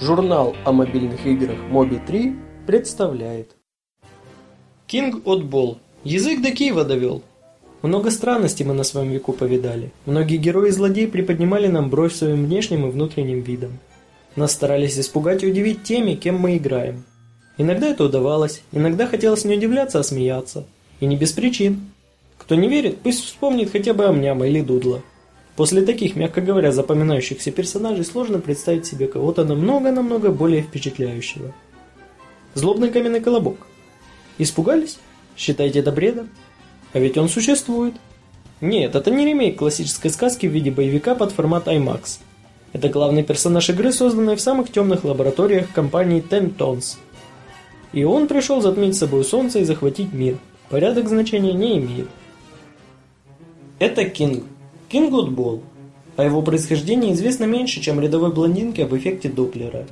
Журнал о мобильных играх Моби 3 представляет King Отбол. Язык до Киева довел. Много странностей мы на своем веку повидали. Многие герои и злодеи приподнимали нам бровь своим внешним и внутренним видом. Нас старались испугать и удивить теми, кем мы играем. Иногда это удавалось, иногда хотелось не удивляться, а смеяться. И не без причин. Кто не верит, пусть вспомнит хотя бы Амняма или Дудла. После таких, мягко говоря, запоминающихся персонажей сложно представить себе кого-то намного-намного более впечатляющего. Злобный каменный колобок. Испугались? Считаете это бредом? А ведь он существует. Нет, это не ремейк классической сказки в виде боевика под формат IMAX. Это главный персонаж игры, созданный в самых темных лабораториях компании Ten Tons. И он пришел затмить собой солнце и захватить мир. Порядок значения не имеет. Это Кинг, Кинг Гудбол. О его происхождении известно меньше, чем рядовой блондинке об эффекте Доплера.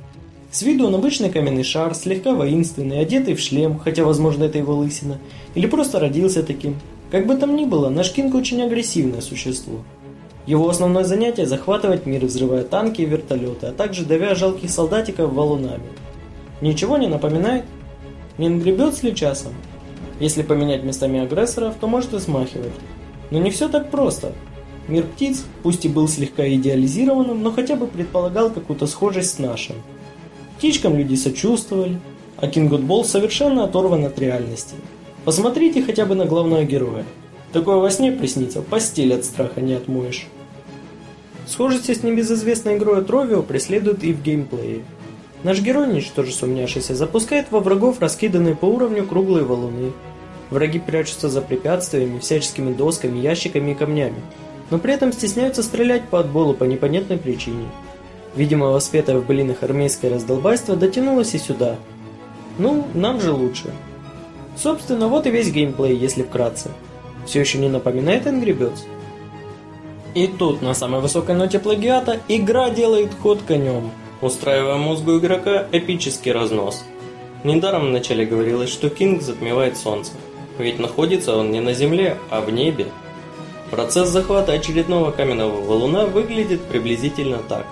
С виду он обычный каменный шар, слегка воинственный, одетый в шлем, хотя, возможно, это его лысина, или просто родился таким. Как бы там ни было, наш Кинг очень агрессивное существо. Его основное занятие – захватывать мир, взрывая танки и вертолеты, а также давя жалких солдатиков валунами. Ничего не напоминает? Не нагребет ли часом? Если поменять местами агрессоров, то может и смахивать. Но не все так просто. Мир птиц, пусть и был слегка идеализированным, но хотя бы предполагал какую-то схожесть с нашим. Птичкам люди сочувствовали, а Кингутбол совершенно оторван от реальности. Посмотрите хотя бы на главного героя. Такое во сне приснится, постель от страха не отмоешь. Схожести с небезызвестной игрой Тровио преследуют и в геймплее. Наш герой, ничтоже сумняшися, запускает во врагов раскиданные по уровню круглые валуны. Враги прячутся за препятствиями, всяческими досками, ящиками и камнями но при этом стесняются стрелять по отболу по непонятной причине. Видимо, воспетое в былинах армейское раздолбайство дотянулось и сюда. Ну, нам же лучше. Собственно, вот и весь геймплей, если вкратце. Все еще не напоминает Angry Birds? И тут, на самой высокой ноте плагиата, игра делает ход конем, устраивая мозгу игрока эпический разнос. Недаром вначале говорилось, что Кинг затмевает солнце. Ведь находится он не на земле, а в небе. Процесс захвата очередного каменного валуна выглядит приблизительно так.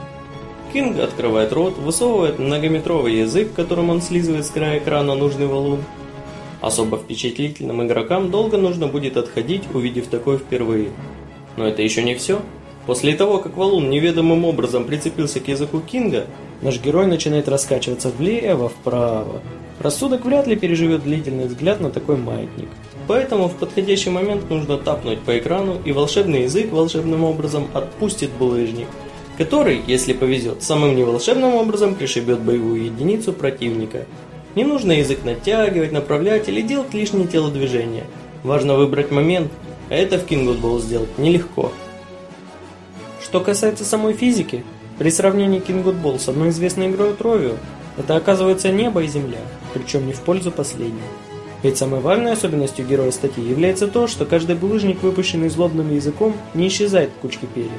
Кинг открывает рот, высовывает многометровый язык, которым он слизывает с края экрана нужный валун. Особо впечатлительным игрокам долго нужно будет отходить, увидев такое впервые. Но это еще не все. После того, как валун неведомым образом прицепился к языку Кинга, наш герой начинает раскачиваться влево-вправо. Рассудок вряд ли переживет длительный взгляд на такой маятник. Поэтому в подходящий момент нужно тапнуть по экрану, и волшебный язык волшебным образом отпустит булыжник, который, если повезет, самым неволшебным образом пришибет боевую единицу противника. Не нужно язык натягивать, направлять или делать лишние телодвижения. Важно выбрать момент, а это в Ball сделать нелегко. Что касается самой физики, при сравнении Ball с одной известной игрой Тровио, это оказывается небо и земля, причем не в пользу последней. Ведь самой важной особенностью героя статьи является то, что каждый булыжник, выпущенный злобным языком, не исчезает в кучке перьев.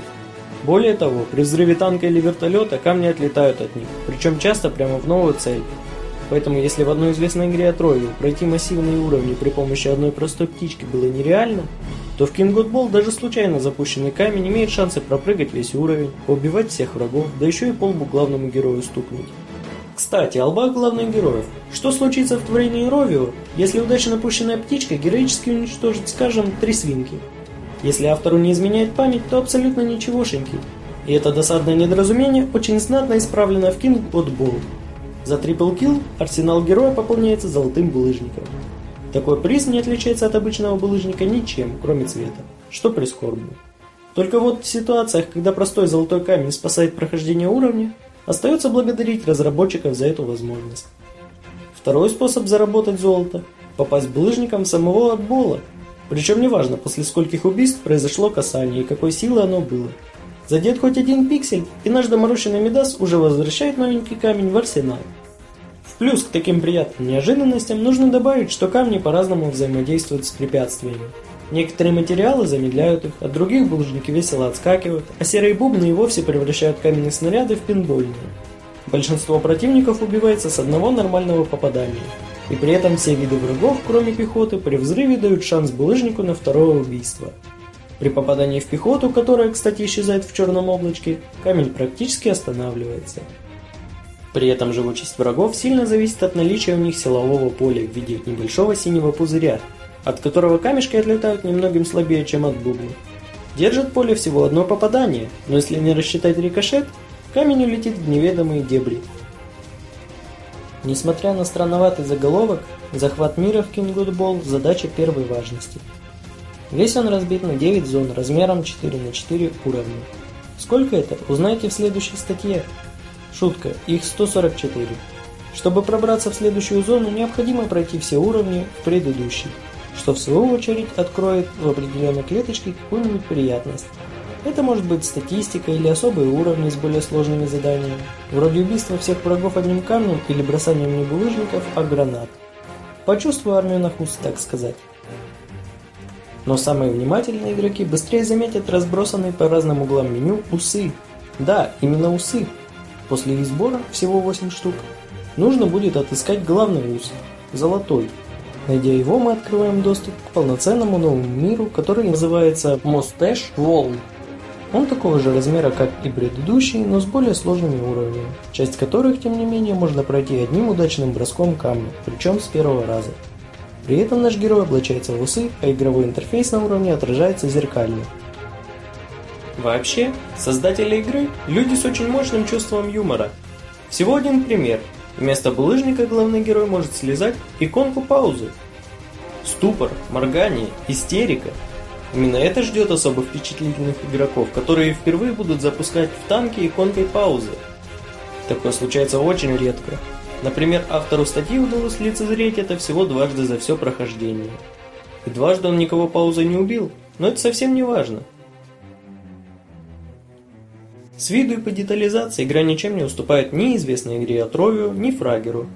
Более того, при взрыве танка или вертолета камни отлетают от них, причем часто прямо в новую цель. Поэтому если в одной известной игре от Royal пройти массивные уровни при помощи одной простой птички было нереально, то в King God Ball даже случайно запущенный камень имеет шансы пропрыгать весь уровень, убивать всех врагов, да еще и полбу главному герою стукнуть. Кстати, алба главных героев. Что случится в творении Ровио, если удачно напущенная птичка героически уничтожит, скажем, три свинки? Если автору не изменяет память, то абсолютно ничегошеньки. И это досадное недоразумение очень знатно исправлено в King от Ball. За трипл килл арсенал героя пополняется золотым булыжником. Такой приз не отличается от обычного булыжника ничем, кроме цвета, что прискорбно. Только вот в ситуациях, когда простой золотой камень спасает прохождение уровня, Остается благодарить разработчиков за эту возможность. Второй способ заработать золото – попасть булыжником самого отбола. Причем неважно, после скольких убийств произошло касание и какой силы оно было. Задет хоть один пиксель, и наш доморощенный Медас уже возвращает новенький камень в арсенал. В плюс к таким приятным неожиданностям нужно добавить, что камни по-разному взаимодействуют с препятствиями. Некоторые материалы замедляют их, от других булыжники весело отскакивают, а серые бубны и вовсе превращают каменные снаряды в пинбольные. Большинство противников убивается с одного нормального попадания. И при этом все виды врагов, кроме пехоты, при взрыве дают шанс булыжнику на второе убийство. При попадании в пехоту, которая, кстати, исчезает в черном облачке, камень практически останавливается. При этом живучесть врагов сильно зависит от наличия у них силового поля в виде небольшого синего пузыря, от которого камешки отлетают немногим слабее, чем от бубна. Держит поле всего одно попадание, но если не рассчитать рикошет, камень улетит в неведомые дебри. Несмотря на странноватый заголовок, захват мира в Ball – задача первой важности. Весь он разбит на 9 зон размером 4 на 4 уровня. Сколько это, узнаете в следующей статье. Шутка, их 144. Чтобы пробраться в следующую зону, необходимо пройти все уровни в предыдущей, что в свою очередь откроет в определенной клеточке какую-нибудь приятность. Это может быть статистика или особые уровни с более сложными заданиями, вроде убийства всех врагов одним камнем или бросанием не булыжников, а гранат. Почувствую армию на вкус, так сказать. Но самые внимательные игроки быстрее заметят разбросанные по разным углам меню усы. Да, именно усы. После их сбора, всего 8 штук, нужно будет отыскать главный ус – золотой. Найдя его, мы открываем доступ к полноценному новому миру, который называется Мостеш Волн. Он такого же размера, как и предыдущий, но с более сложными уровнями, часть которых, тем не менее, можно пройти одним удачным броском камня, причем с первого раза. При этом наш герой облачается в усы, а игровой интерфейс на уровне отражается зеркально. Вообще, создатели игры – люди с очень мощным чувством юмора. Всего один пример. Вместо булыжника главный герой может слезать иконку паузы. Ступор, моргание, истерика – Именно это ждет особо впечатлительных игроков, которые впервые будут запускать в танки иконкой паузы. Такое случается очень редко. Например, автору статьи удалось лицезреть это всего дважды за все прохождение. И дважды он никого паузой не убил, но это совсем не важно. С виду и по детализации игра ничем не уступает ни известной игре Отровию, ни Фрагеру.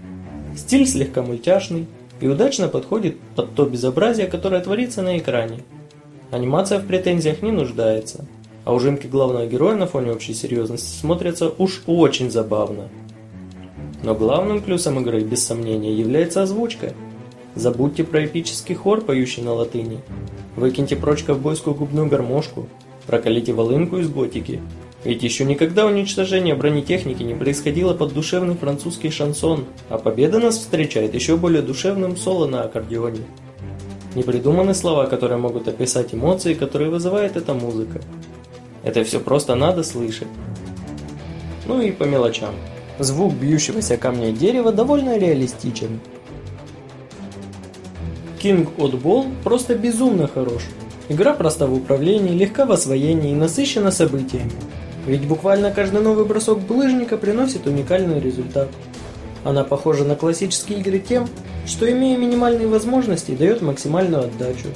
Стиль слегка мультяшный и удачно подходит под то безобразие, которое творится на экране – Анимация в претензиях не нуждается, а ужимки главного героя на фоне общей серьезности смотрятся уж очень забавно. Но главным плюсом игры, без сомнения, является озвучка. Забудьте про эпический хор, поющий на латыни. Выкиньте прочь ковбойскую губную гармошку. Прокалите волынку из готики. Ведь еще никогда уничтожение бронетехники не происходило под душевный французский шансон, а победа нас встречает еще более душевным соло на аккордеоне. Не придуманы слова, которые могут описать эмоции, которые вызывает эта музыка. Это все просто надо слышать. Ну и по мелочам. Звук бьющегося камня и дерева довольно реалистичен. King Oddball просто безумно хорош. Игра проста в управлении, легка в освоении и насыщена событиями. Ведь буквально каждый новый бросок булыжника приносит уникальный результат. Она похожа на классические игры тем, что имея минимальные возможности, дает максимальную отдачу.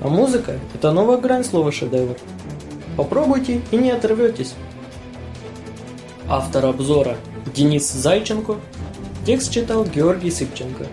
А музыка – это новая грань слова «шедевр». Попробуйте и не оторветесь. Автор обзора Денис Зайченко. Текст читал Георгий Сыпченко.